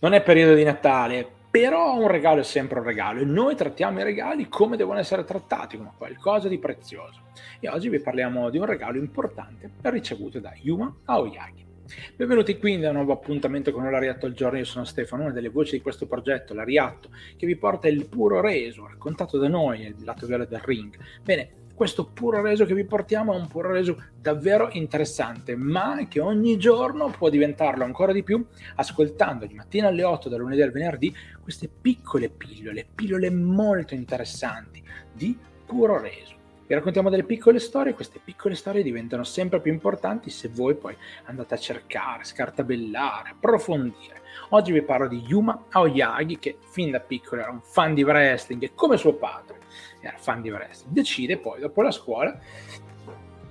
Non è periodo di Natale, però un regalo è sempre un regalo e noi trattiamo i regali come devono essere trattati, come qualcosa di prezioso. E oggi vi parliamo di un regalo importante ricevuto da Yuma Aoyagi. Benvenuti quindi a un nuovo appuntamento con l'Ariatto al giorno. Io sono Stefano, una delle voci di questo progetto, l'Ariatto, che vi porta il puro reso, raccontato da noi, il lato viola del ring. Bene, questo puro reso che vi portiamo è un puro reso davvero interessante, ma che ogni giorno può diventarlo ancora di più ascoltando di mattina alle 8, dal lunedì al venerdì, queste piccole pillole, pillole molto interessanti di puro reso. Vi raccontiamo delle piccole storie, queste piccole storie diventano sempre più importanti se voi poi andate a cercare, scartabellare, approfondire. Oggi vi parlo di Yuma Aoyagi che fin da piccolo era un fan di wrestling come suo padre era fan di wrestling, decide poi dopo la scuola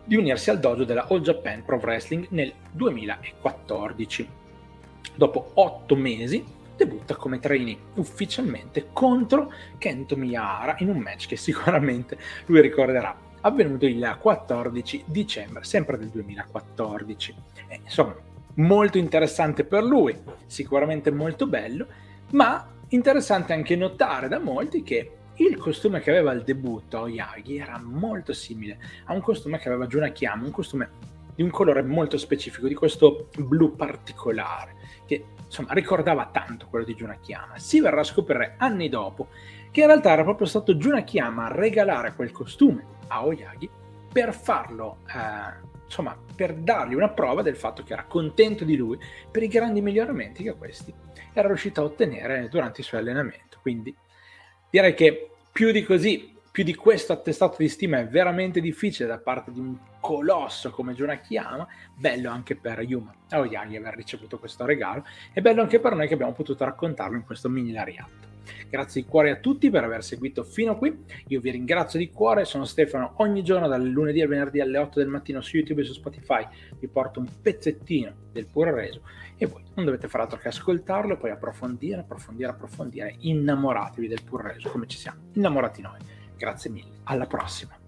di unirsi al dojo della All Japan Pro Wrestling nel 2014. Dopo otto mesi debutta come trainee ufficialmente contro Kento Miyara in un match che sicuramente lui ricorderà avvenuto il 14 dicembre, sempre del 2014. E, insomma, molto interessante per lui, sicuramente molto bello, ma interessante anche notare da molti che il costume che aveva al debutto Yagi era molto simile a un costume che aveva Jun Akiyama, un costume di un colore molto specifico, di questo blu particolare, che insomma ricordava tanto quello di Jun Akiyama. Si verrà a scoprire anni dopo che in realtà era proprio stato Jun Akiyama a regalare quel costume a Oyagi per farlo, eh, insomma, per dargli una prova del fatto che era contento di lui per i grandi miglioramenti che questi era riuscito a ottenere durante i suoi allenamenti. Quindi direi che più di così, più di questo attestato di stima è veramente difficile da parte di un colosso come Jun Akiyama, bello anche per Yuma Aoyagi aver ricevuto questo regalo e bello anche per noi che abbiamo potuto raccontarlo in questo mini lariatto. Grazie di cuore a tutti per aver seguito fino a qui. Io vi ringrazio di cuore. Sono Stefano. Ogni giorno dal lunedì al venerdì alle 8 del mattino su YouTube e su Spotify vi porto un pezzettino del puro reso e voi non dovete fare altro che ascoltarlo e poi approfondire, approfondire, approfondire. Innamoratevi del puro reso come ci siamo innamorati noi. Grazie mille. Alla prossima.